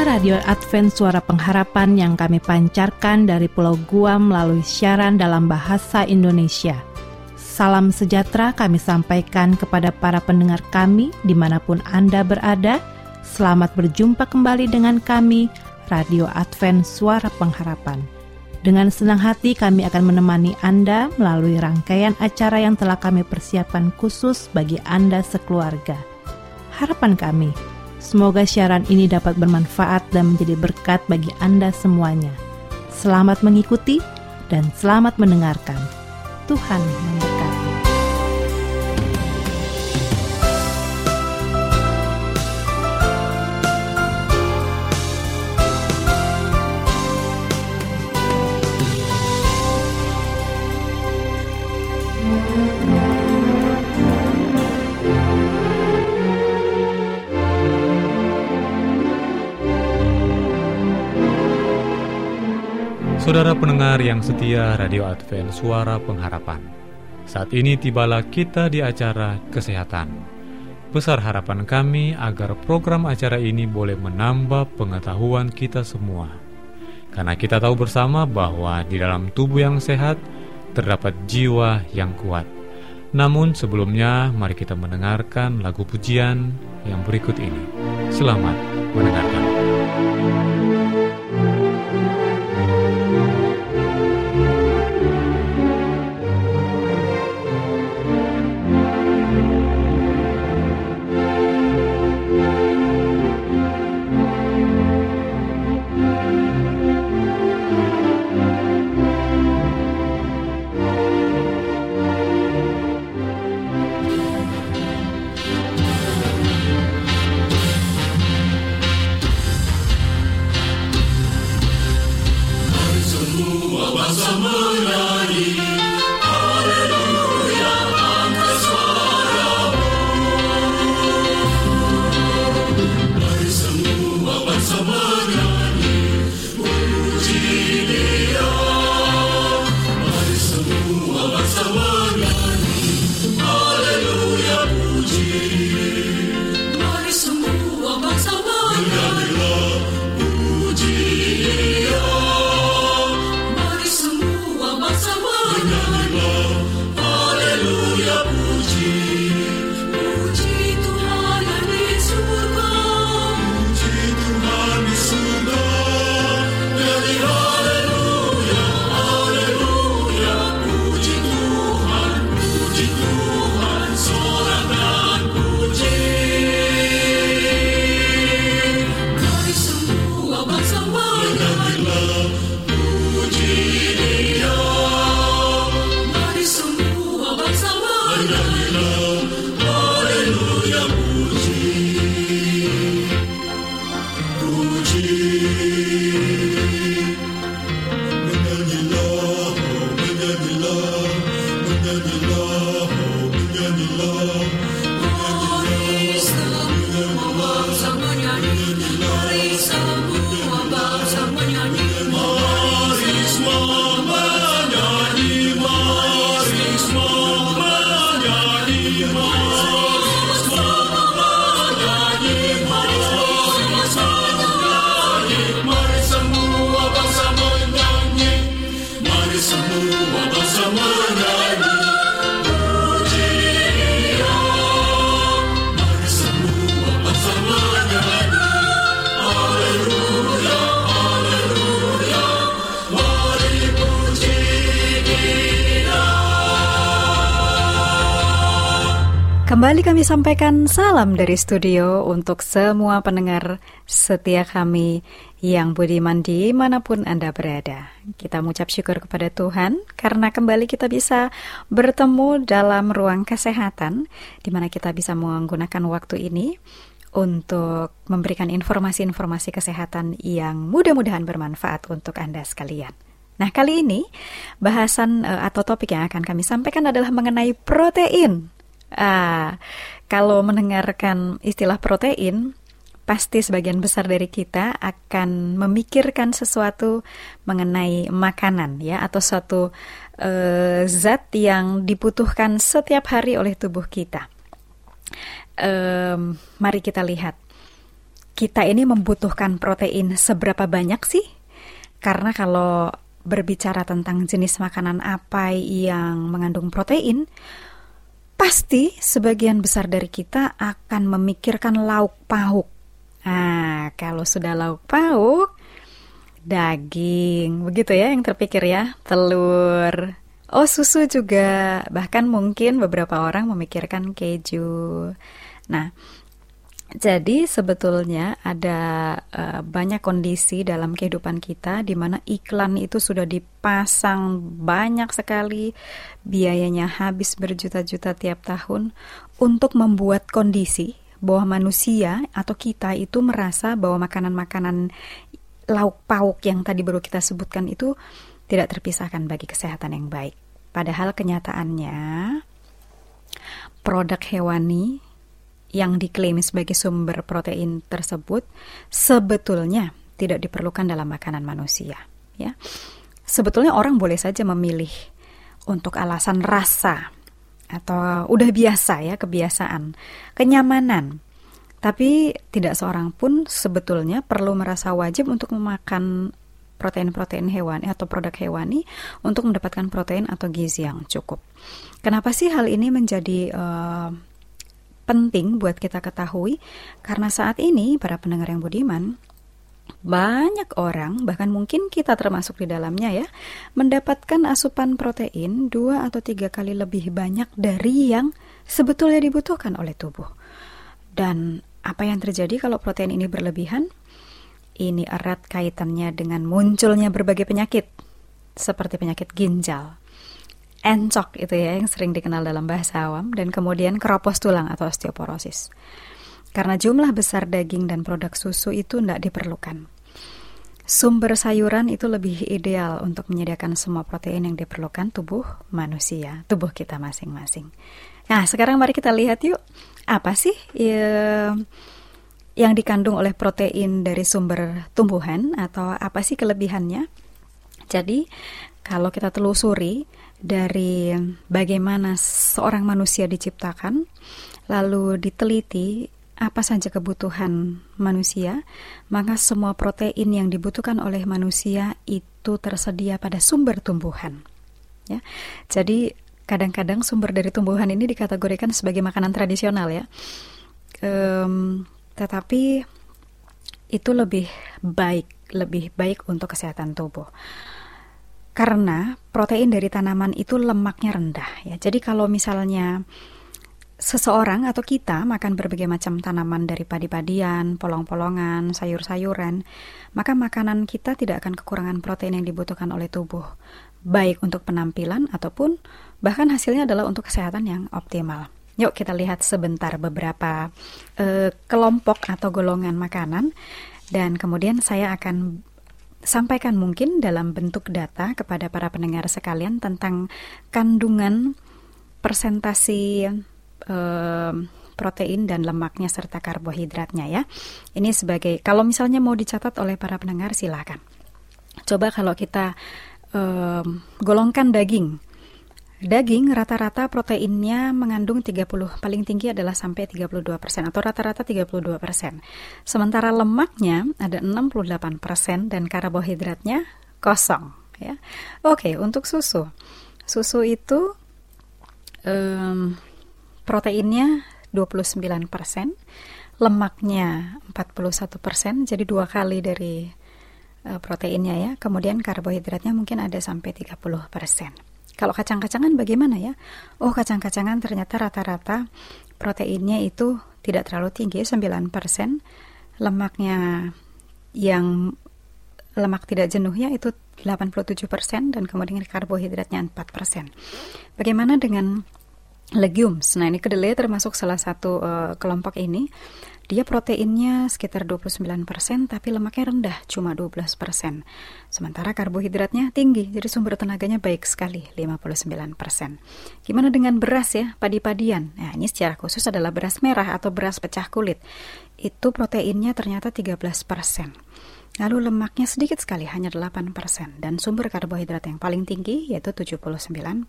Radio Advent Suara Pengharapan yang kami pancarkan dari Pulau Guam melalui siaran dalam bahasa Indonesia. Salam sejahtera kami sampaikan kepada para pendengar kami di mana pun Anda berada. Selamat berjumpa kembali dengan kami, Radio Advent Suara Pengharapan. Dengan senang hati kami akan menemani Anda melalui rangkaian acara yang telah kami persiapkan khusus bagi Anda sekeluarga. Harapan kami, Semoga siaran ini dapat bermanfaat dan menjadi berkat bagi Anda semuanya. Selamat mengikuti dan selamat mendengarkan. Tuhan memberkati. Saudara pendengar yang setia Radio Advent Suara Pengharapan Saat ini tibalah kita di acara Kesehatan. Besar harapan kami agar program acara ini boleh menambah pengetahuan kita semua. Karena kita tahu bersama bahwa di dalam tubuh yang sehat terdapat jiwa yang kuat. Namun sebelumnya mari kita mendengarkan lagu pujian yang berikut ini. Selamat mendengarkan Kembali kami sampaikan salam dari studio untuk semua pendengar setia kami yang budiman mana pun Anda berada. Kita mengucap syukur kepada Tuhan karena kembali kita bisa bertemu dalam ruang kesehatan di mana kita bisa menggunakan waktu ini untuk memberikan informasi-informasi kesehatan yang mudah-mudahan bermanfaat untuk Anda sekalian. Nah, kali ini bahasan uh, atau topik yang akan kami sampaikan adalah mengenai protein. Ah, kalau mendengarkan istilah protein, pasti sebagian besar dari kita akan memikirkan sesuatu mengenai makanan ya atau suatu uh, zat yang dibutuhkan setiap hari oleh tubuh kita. Um, mari kita lihat kita ini membutuhkan protein seberapa banyak sih? Karena kalau berbicara tentang jenis makanan apa yang mengandung protein, pasti sebagian besar dari kita akan memikirkan lauk pauk. Nah, kalau sudah lauk pauk, daging, begitu ya yang terpikir ya, telur, oh susu juga, bahkan mungkin beberapa orang memikirkan keju. Nah, jadi sebetulnya ada uh, banyak kondisi dalam kehidupan kita di mana iklan itu sudah dipasang banyak sekali, biayanya habis berjuta-juta tiap tahun untuk membuat kondisi bahwa manusia atau kita itu merasa bahwa makanan-makanan lauk pauk yang tadi baru kita sebutkan itu tidak terpisahkan bagi kesehatan yang baik. Padahal kenyataannya produk hewani yang diklaim sebagai sumber protein tersebut sebetulnya tidak diperlukan dalam makanan manusia, ya. Sebetulnya orang boleh saja memilih untuk alasan rasa atau udah biasa ya, kebiasaan, kenyamanan. Tapi tidak seorang pun sebetulnya perlu merasa wajib untuk memakan protein-protein hewani atau produk hewani untuk mendapatkan protein atau gizi yang cukup. Kenapa sih hal ini menjadi uh, penting buat kita ketahui karena saat ini para pendengar yang budiman banyak orang, bahkan mungkin kita termasuk di dalamnya ya, mendapatkan asupan protein dua atau tiga kali lebih banyak dari yang sebetulnya dibutuhkan oleh tubuh. Dan apa yang terjadi kalau protein ini berlebihan? Ini erat kaitannya dengan munculnya berbagai penyakit, seperti penyakit ginjal, encok itu ya yang sering dikenal dalam bahasa awam dan kemudian keropos tulang atau osteoporosis. Karena jumlah besar daging dan produk susu itu tidak diperlukan. Sumber sayuran itu lebih ideal untuk menyediakan semua protein yang diperlukan tubuh manusia, tubuh kita masing-masing. Nah, sekarang mari kita lihat yuk, apa sih ya, yang dikandung oleh protein dari sumber tumbuhan atau apa sih kelebihannya? Jadi, kalau kita telusuri, dari bagaimana seorang manusia diciptakan, lalu diteliti apa saja kebutuhan manusia, maka semua protein yang dibutuhkan oleh manusia itu tersedia pada sumber tumbuhan. Ya, jadi kadang-kadang sumber dari tumbuhan ini dikategorikan sebagai makanan tradisional ya, um, tetapi itu lebih baik, lebih baik untuk kesehatan tubuh karena protein dari tanaman itu lemaknya rendah ya. Jadi kalau misalnya seseorang atau kita makan berbagai macam tanaman dari padi-padian, polong-polongan, sayur-sayuran, maka makanan kita tidak akan kekurangan protein yang dibutuhkan oleh tubuh, baik untuk penampilan ataupun bahkan hasilnya adalah untuk kesehatan yang optimal. Yuk kita lihat sebentar beberapa uh, kelompok atau golongan makanan dan kemudian saya akan sampaikan mungkin dalam bentuk data kepada para pendengar sekalian tentang kandungan persentasi eh, protein dan lemaknya serta karbohidratnya ya. Ini sebagai kalau misalnya mau dicatat oleh para pendengar silakan. Coba kalau kita eh, golongkan daging Daging rata-rata proteinnya mengandung 30, paling tinggi adalah sampai 32% atau rata-rata 32%. Sementara lemaknya ada 68% dan karbohidratnya kosong. Ya. Oke, untuk susu. Susu itu um, proteinnya 29%, lemaknya 41%, jadi dua kali dari uh, proteinnya ya. Kemudian karbohidratnya mungkin ada sampai 30%. Kalau kacang-kacangan bagaimana ya? Oh, kacang-kacangan ternyata rata-rata proteinnya itu tidak terlalu tinggi, 9%. Lemaknya yang lemak tidak jenuhnya itu 87% dan kemudian karbohidratnya 4%. Bagaimana dengan legumes? Nah, ini kedelai termasuk salah satu uh, kelompok ini. Dia proteinnya sekitar 29%, tapi lemaknya rendah, cuma 12%. Sementara karbohidratnya tinggi, jadi sumber tenaganya baik sekali, 59%. Gimana dengan beras ya, padi-padian? Nah, ini secara khusus adalah beras merah atau beras pecah kulit. Itu proteinnya ternyata 13%. Lalu lemaknya sedikit sekali, hanya 8%. Dan sumber karbohidrat yang paling tinggi yaitu 79%.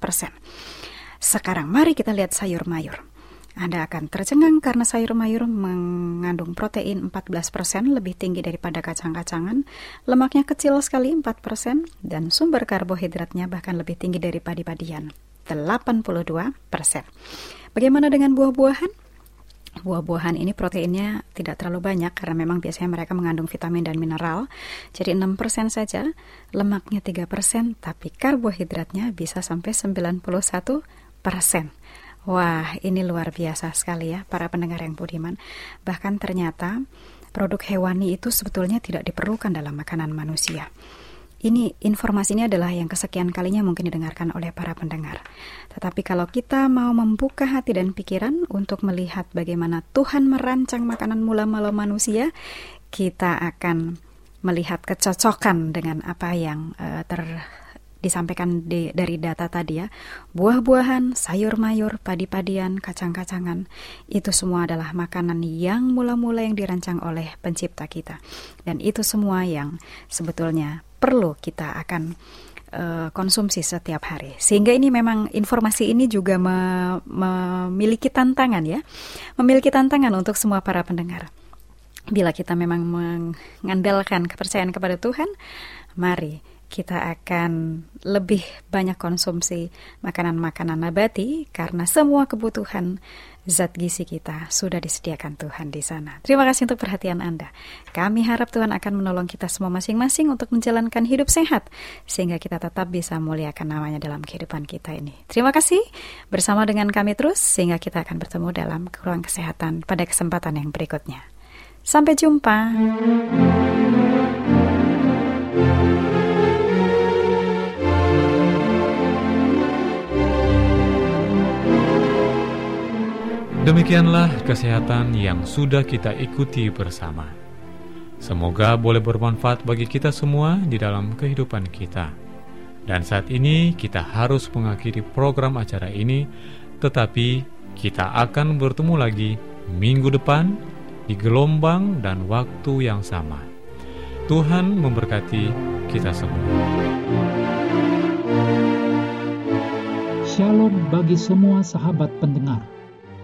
Sekarang mari kita lihat sayur mayur. Anda akan tercengang karena sayur mayur mengandung protein 14% lebih tinggi daripada kacang-kacangan, lemaknya kecil sekali 4%, dan sumber karbohidratnya bahkan lebih tinggi dari padi-padian, 82%. Bagaimana dengan buah-buahan? Buah-buahan ini proteinnya tidak terlalu banyak karena memang biasanya mereka mengandung vitamin dan mineral. Jadi 6% saja, lemaknya 3%, tapi karbohidratnya bisa sampai 91%. Wah, ini luar biasa sekali ya para pendengar yang budiman. Bahkan ternyata produk hewani itu sebetulnya tidak diperlukan dalam makanan manusia. Ini informasi ini adalah yang kesekian kalinya mungkin didengarkan oleh para pendengar. Tetapi kalau kita mau membuka hati dan pikiran untuk melihat bagaimana Tuhan merancang makanan mula-mula manusia, kita akan melihat kecocokan dengan apa yang uh, ter disampaikan di, dari data tadi ya, buah-buahan, sayur mayur, padi-padian, kacang-kacangan, itu semua adalah makanan yang mula-mula yang dirancang oleh pencipta kita. Dan itu semua yang sebetulnya perlu kita akan uh, konsumsi setiap hari. Sehingga ini memang informasi ini juga me memiliki tantangan ya. Memiliki tantangan untuk semua para pendengar. Bila kita memang mengandalkan kepercayaan kepada Tuhan, mari kita akan lebih banyak konsumsi makanan-makanan nabati karena semua kebutuhan zat gizi kita sudah disediakan Tuhan di sana. Terima kasih untuk perhatian Anda. Kami harap Tuhan akan menolong kita semua masing-masing untuk menjalankan hidup sehat sehingga kita tetap bisa muliakan namanya dalam kehidupan kita ini. Terima kasih bersama dengan kami terus sehingga kita akan bertemu dalam ruang kesehatan pada kesempatan yang berikutnya. Sampai jumpa. Demikianlah kesehatan yang sudah kita ikuti bersama. Semoga boleh bermanfaat bagi kita semua di dalam kehidupan kita. Dan saat ini kita harus mengakhiri program acara ini, tetapi kita akan bertemu lagi minggu depan di gelombang dan waktu yang sama. Tuhan memberkati kita semua. Shalom bagi semua sahabat pendengar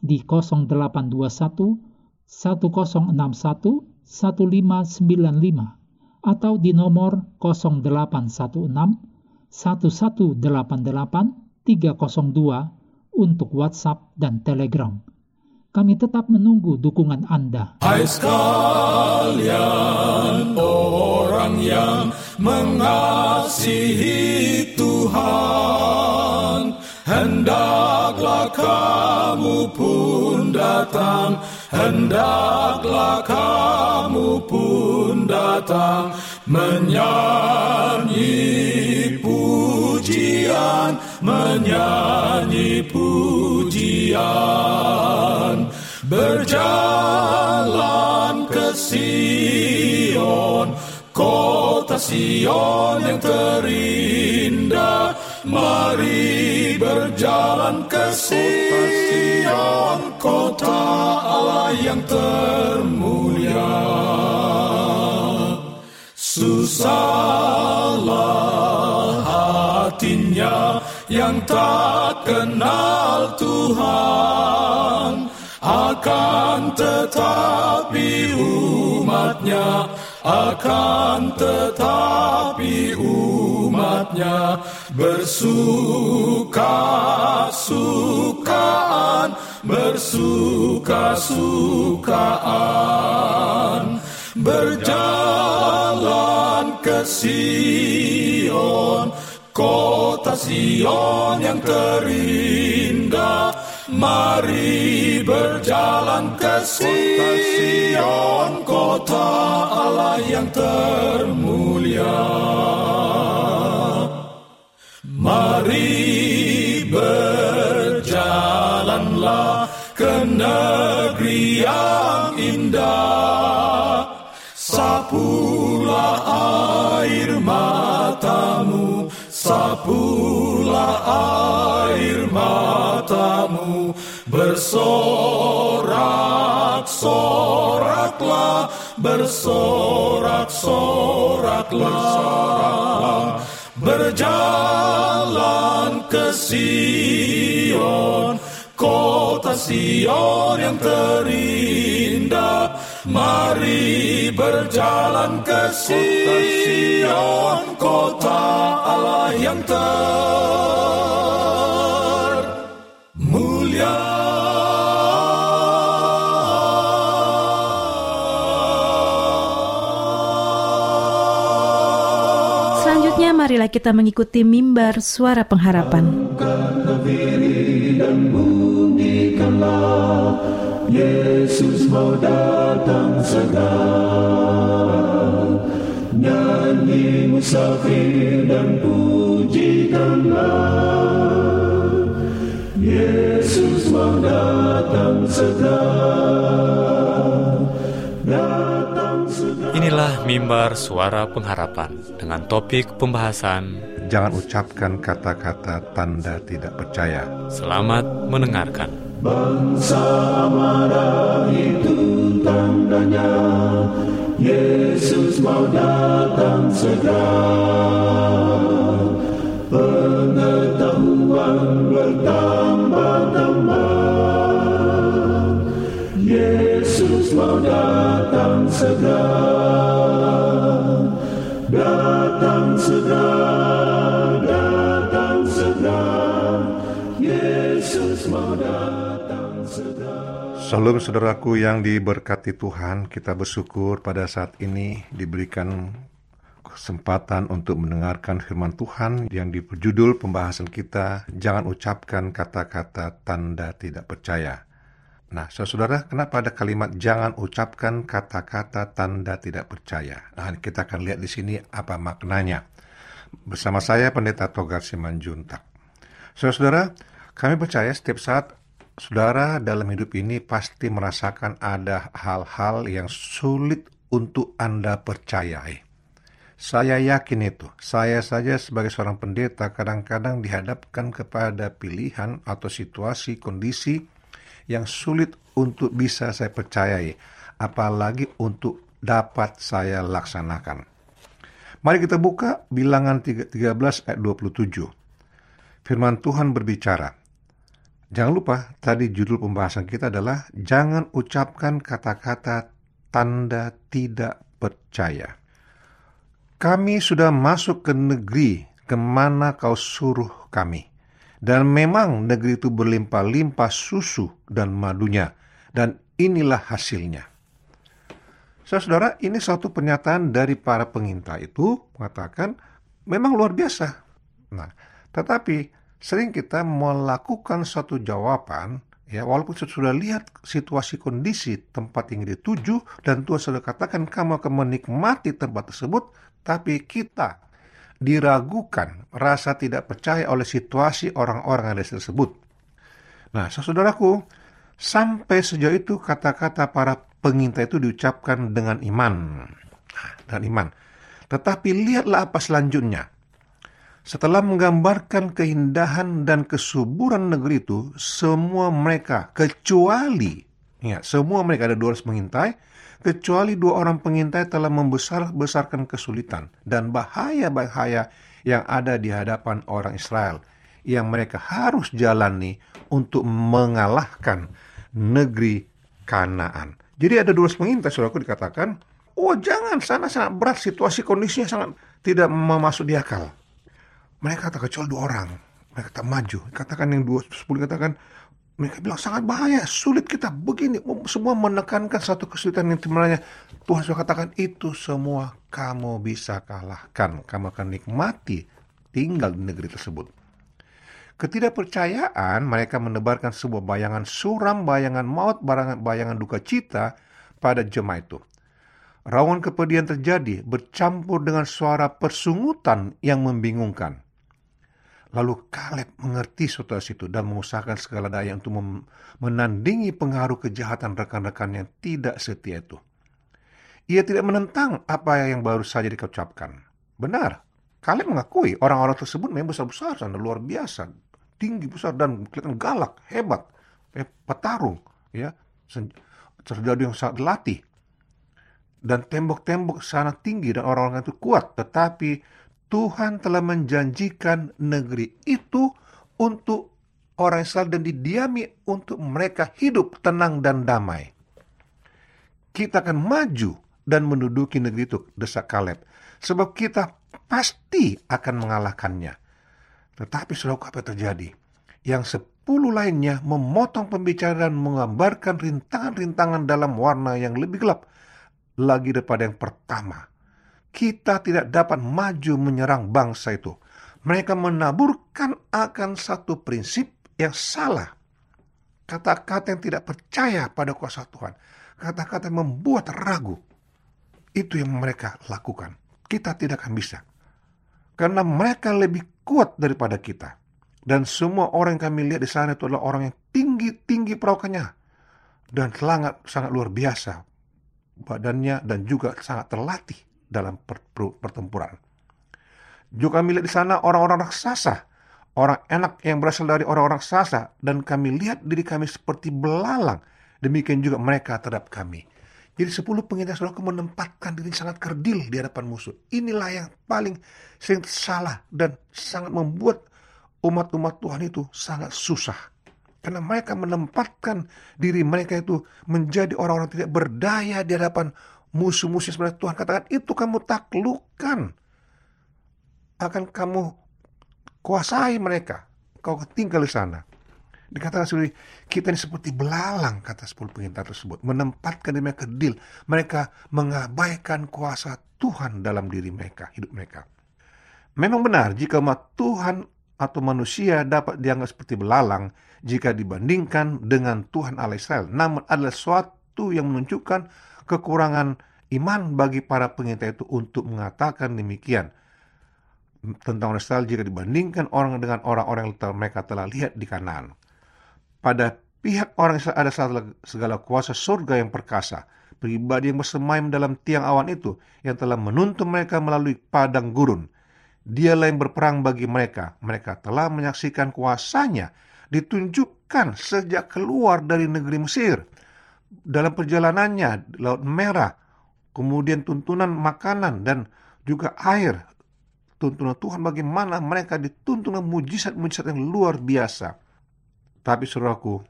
di 0821 1061 1595 atau di nomor 0816 1188 302 untuk WhatsApp dan Telegram. Kami tetap menunggu dukungan Anda. Hai sekalian orang yang mengasihi Tuhan, hendaklah kamu pun datang, hendaklah kamu pun datang, menyanyi pujian, menyanyi pujian, berjalan ke Sion, kota Sion yang terindah, Mari berjalan ke Sion, kota Allah yang termulia. Susahlah hatinya yang tak kenal Tuhan, akan tetapi umatnya akan tetapi umatnya bersuka-sukaan, bersuka-sukaan, berjalan ke Sion, kota Sion yang terindah. Mari berjalan ke Sion, kota Allah yang termulia. Mari berjalanlah ke negeri yang indah. Sapulah air matamu Sapulah air matamu. Bersorak-soraklah Bersorak-soraklah Berjalan ke Sion Kota Sion yang terindah. Mari berjalan ke Sion Kota Allah yang termulia marilah kita mengikuti mimbar suara pengharapan. Yesus mau datang segera Nyanyi musafir dan pujikanlah Yesus mau Datang segera Inilah mimbar suara pengharapan dengan topik pembahasan Jangan ucapkan kata-kata tanda tidak percaya. Selamat mendengarkan. Bangsa marah itu tandanya Yesus mau datang segera Pengetahuan bertambah-tambah Yesus mau datang segera. Datang segera. Datang segera. Yesus mau datang segera. Salam saudaraku yang diberkati Tuhan, kita bersyukur pada saat ini diberikan kesempatan untuk mendengarkan firman Tuhan yang berjudul pembahasan kita, jangan ucapkan kata-kata tanda tidak percaya. Nah, saudara, kenapa ada kalimat jangan ucapkan kata-kata tanda tidak percaya? Nah, kita akan lihat di sini apa maknanya. Bersama saya Pendeta Togar Simanjuntak. Saudara-saudara, kami percaya setiap saat saudara dalam hidup ini pasti merasakan ada hal-hal yang sulit untuk Anda percayai. Saya yakin itu. Saya saja sebagai seorang pendeta kadang-kadang dihadapkan kepada pilihan atau situasi, kondisi yang sulit untuk bisa saya percayai, apalagi untuk dapat saya laksanakan. Mari kita buka bilangan 13 ayat 27. Firman Tuhan berbicara. Jangan lupa, tadi judul pembahasan kita adalah Jangan ucapkan kata-kata tanda tidak percaya. Kami sudah masuk ke negeri ke mana kau suruh kami. Dan memang negeri itu berlimpah-limpah susu dan madunya. Dan inilah hasilnya. Saudara, ini suatu pernyataan dari para pengintai itu mengatakan memang luar biasa. Nah, tetapi sering kita melakukan suatu jawaban ya walaupun sudah lihat situasi kondisi tempat yang dituju dan Tuhan sudah katakan kamu akan menikmati tempat tersebut, tapi kita diragukan, rasa tidak percaya oleh situasi orang-orang yang tersebut. Nah, saudaraku, sampai sejauh itu kata-kata para pengintai itu diucapkan dengan iman. Dan iman. Tetapi lihatlah apa selanjutnya. Setelah menggambarkan keindahan dan kesuburan negeri itu, semua mereka kecuali, ingat, semua mereka ada dua orang pengintai, kecuali dua orang pengintai telah membesar-besarkan kesulitan dan bahaya-bahaya yang ada di hadapan orang Israel yang mereka harus jalani untuk mengalahkan negeri Kanaan. Jadi ada dua pengintai, saudaraku dikatakan, oh jangan, sana sangat berat, situasi kondisinya sangat tidak memasuk di akal. Mereka kata kecuali dua orang, mereka tak maju. Katakan yang dua sepuluh katakan, mereka bilang sangat bahaya, sulit kita begini. Semua menekankan satu kesulitan yang sebenarnya Tuhan sudah katakan itu semua kamu bisa kalahkan. Kamu akan nikmati tinggal di negeri tersebut. Ketidakpercayaan mereka menebarkan sebuah bayangan suram, bayangan maut, bayangan, duka cita pada jemaah itu. Rawan kepedihan terjadi bercampur dengan suara persungutan yang membingungkan. Lalu Kaleb mengerti situasi itu dan mengusahakan segala daya untuk menandingi pengaruh kejahatan rekan-rekan yang tidak setia itu. Ia tidak menentang apa yang baru saja dikucapkan. Benar, Kaleb mengakui orang-orang tersebut memang besar-besar luar biasa, tinggi besar dan kelihatan galak, hebat, eh, petarung, ya, terjadi yang sangat latih. Dan tembok-tembok sangat tinggi dan orang-orang itu kuat, tetapi Tuhan telah menjanjikan negeri itu untuk orang Israel dan didiami untuk mereka hidup tenang dan damai. Kita akan maju dan menduduki negeri itu, desak Kaleb. Sebab kita pasti akan mengalahkannya. Tetapi saudara apa terjadi? Yang sepuluh lainnya memotong pembicaraan menggambarkan rintangan-rintangan dalam warna yang lebih gelap lagi daripada yang pertama kita tidak dapat maju menyerang bangsa itu. Mereka menaburkan akan satu prinsip yang salah. Kata-kata yang tidak percaya pada kuasa Tuhan. Kata-kata yang membuat ragu. Itu yang mereka lakukan. Kita tidak akan bisa. Karena mereka lebih kuat daripada kita. Dan semua orang yang kami lihat di sana itu adalah orang yang tinggi-tinggi perawakannya. Dan sangat, sangat luar biasa badannya dan juga sangat terlatih dalam pertempuran. Juga kami lihat di sana orang-orang raksasa, orang enak yang berasal dari orang-orang raksasa, dan kami lihat diri kami seperti belalang. Demikian juga mereka terhadap kami. Jadi sepuluh pengintai saudara menempatkan diri sangat kerdil di hadapan musuh. Inilah yang paling sering salah dan sangat membuat umat-umat Tuhan itu sangat susah. Karena mereka menempatkan diri mereka itu menjadi orang-orang tidak berdaya di hadapan musuh-musuh sebenarnya Tuhan katakan itu kamu taklukkan. Akan kamu kuasai mereka. Kau tinggal di sana. Dikatakan sendiri kita ini seperti belalang kata sepuluh pengintar tersebut menempatkan diri mereka kedil mereka mengabaikan kuasa Tuhan dalam diri mereka hidup mereka. Memang benar jika umat Tuhan atau manusia dapat dianggap seperti belalang jika dibandingkan dengan Tuhan Allah Israel. Namun adalah suatu yang menunjukkan kekurangan iman bagi para pengintai itu untuk mengatakan demikian tentang Israel jika dibandingkan orang dengan orang-orang yang mereka telah lihat di kanan. Pada pihak orang Israel ada segala kuasa surga yang perkasa, pribadi yang bersemayam dalam tiang awan itu yang telah menuntun mereka melalui padang gurun. Dialah yang berperang bagi mereka. Mereka telah menyaksikan kuasanya ditunjukkan sejak keluar dari negeri Mesir dalam perjalanannya Laut Merah, kemudian tuntunan makanan dan juga air. Tuntunan Tuhan bagaimana mereka dituntun mujizat-mujizat yang luar biasa. Tapi saudaraku,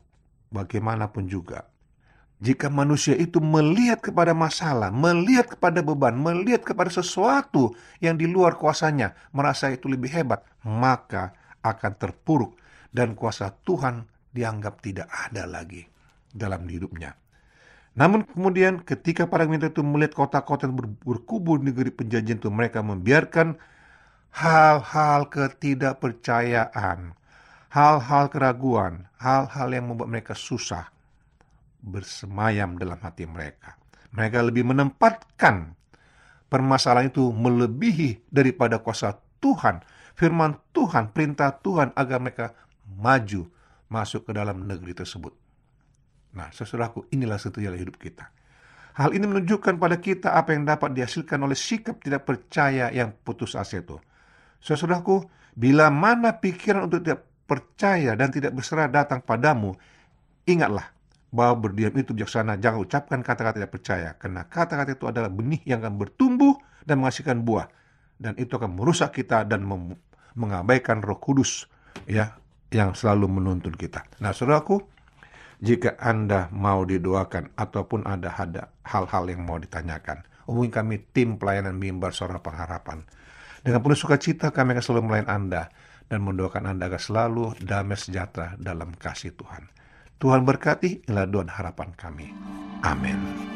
bagaimanapun juga, jika manusia itu melihat kepada masalah, melihat kepada beban, melihat kepada sesuatu yang di luar kuasanya, merasa itu lebih hebat, maka akan terpuruk dan kuasa Tuhan dianggap tidak ada lagi dalam hidupnya. Namun kemudian ketika para minta itu melihat kota-kota yang berkubu di negeri penjanjian itu, mereka membiarkan hal-hal ketidakpercayaan, hal-hal keraguan, hal-hal yang membuat mereka susah bersemayam dalam hati mereka. Mereka lebih menempatkan permasalahan itu melebihi daripada kuasa Tuhan, firman Tuhan, perintah Tuhan agar mereka maju masuk ke dalam negeri tersebut. Nah, saudaraku, inilah jalan hidup kita. Hal ini menunjukkan pada kita apa yang dapat dihasilkan oleh sikap tidak percaya yang putus asa itu. Saudaraku, bila mana pikiran untuk tidak percaya dan tidak berserah datang padamu, ingatlah bahwa berdiam itu bijaksana. Jangan ucapkan kata-kata tidak percaya, karena kata-kata itu adalah benih yang akan bertumbuh dan menghasilkan buah. Dan itu akan merusak kita dan mengabaikan roh kudus ya yang selalu menuntun kita. Nah, saudaraku, jika Anda mau didoakan ataupun ada hal-hal yang mau ditanyakan. Hubungi kami tim pelayanan mimbar suara pengharapan. Dengan penuh sukacita kami akan selalu melayani Anda dan mendoakan Anda agar selalu damai sejahtera dalam kasih Tuhan. Tuhan berkati, inilah doa harapan kami. Amin.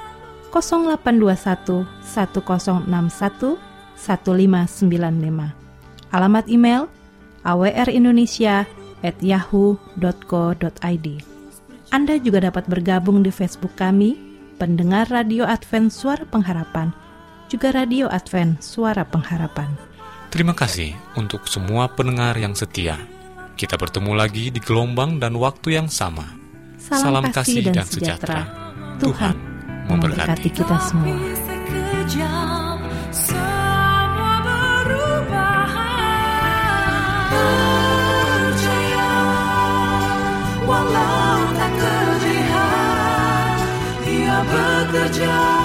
0821 1061 1595. Alamat email awrindonesia@yahoo.co.id. Anda juga dapat bergabung di Facebook kami, pendengar Radio Advent Suara Pengharapan, juga Radio Advent Suara Pengharapan. Terima kasih untuk semua pendengar yang setia. Kita bertemu lagi di gelombang dan waktu yang sama. Salam, kasih dan, sejahtera. Tuhan memberkati kita semua. Walau tak terlihat, Ia bekerja dalam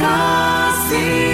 Racine.